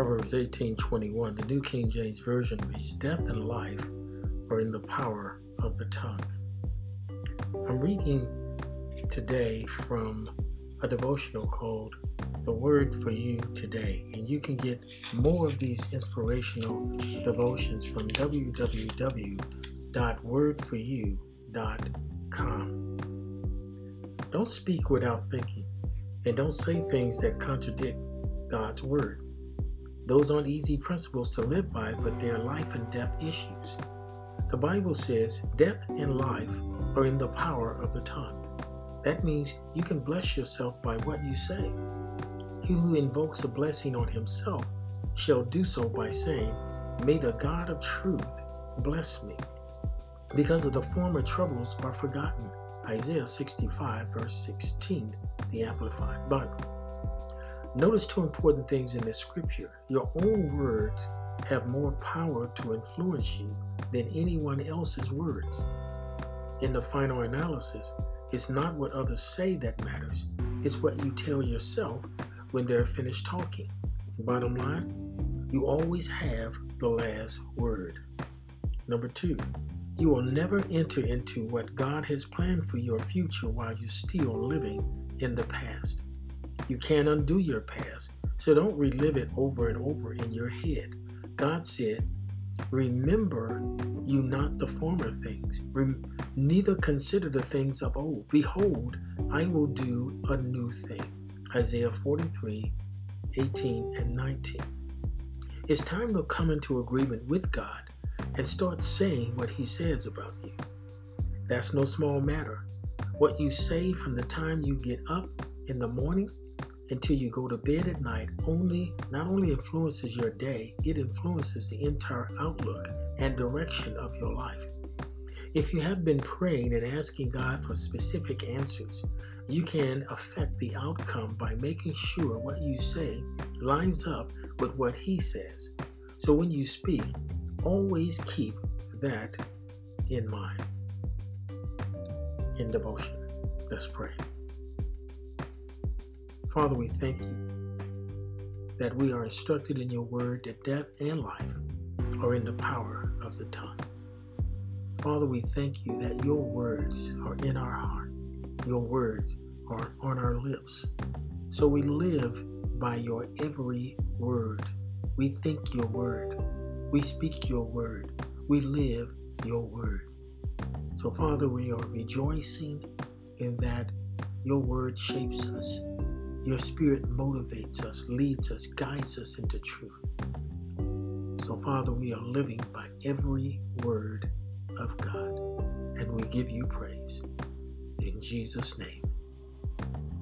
Romans 18:21, the New King James Version reads, Death and life are in the power of the tongue. I'm reading today from a devotional called The Word for You Today. And you can get more of these inspirational devotions from www.wordforyou.com. Don't speak without thinking, and don't say things that contradict God's Word. Those aren't easy principles to live by, but they're life and death issues. The Bible says death and life are in the power of the tongue. That means you can bless yourself by what you say. He who invokes a blessing on himself shall do so by saying, May the God of truth bless me. Because of the former troubles are forgotten. Isaiah 65, verse 16, the Amplified Bible. Notice two important things in this scripture. Your own words have more power to influence you than anyone else's words. In the final analysis, it's not what others say that matters, it's what you tell yourself when they're finished talking. Bottom line, you always have the last word. Number two, you will never enter into what God has planned for your future while you're still living in the past. You can't undo your past, so don't relive it over and over in your head. God said, Remember you not the former things, Rem- neither consider the things of old. Behold, I will do a new thing. Isaiah 43 18 and 19. It's time to come into agreement with God and start saying what He says about you. That's no small matter. What you say from the time you get up in the morning until you go to bed at night only not only influences your day, it influences the entire outlook and direction of your life. If you have been praying and asking God for specific answers, you can affect the outcome by making sure what you say lines up with what He says. So when you speak, always keep that in mind. In devotion, let's pray. Father, we thank you that we are instructed in your word that death and life are in the power of the tongue. Father, we thank you that your words are in our heart, your words are on our lips. So we live by your every word. We think your word. We speak your word. We live your word. So, Father, we are rejoicing in that your word shapes us your spirit motivates us, leads us, guides us into truth. So, Father, we are living by every word of God, and we give you praise. In Jesus' name,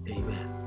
amen.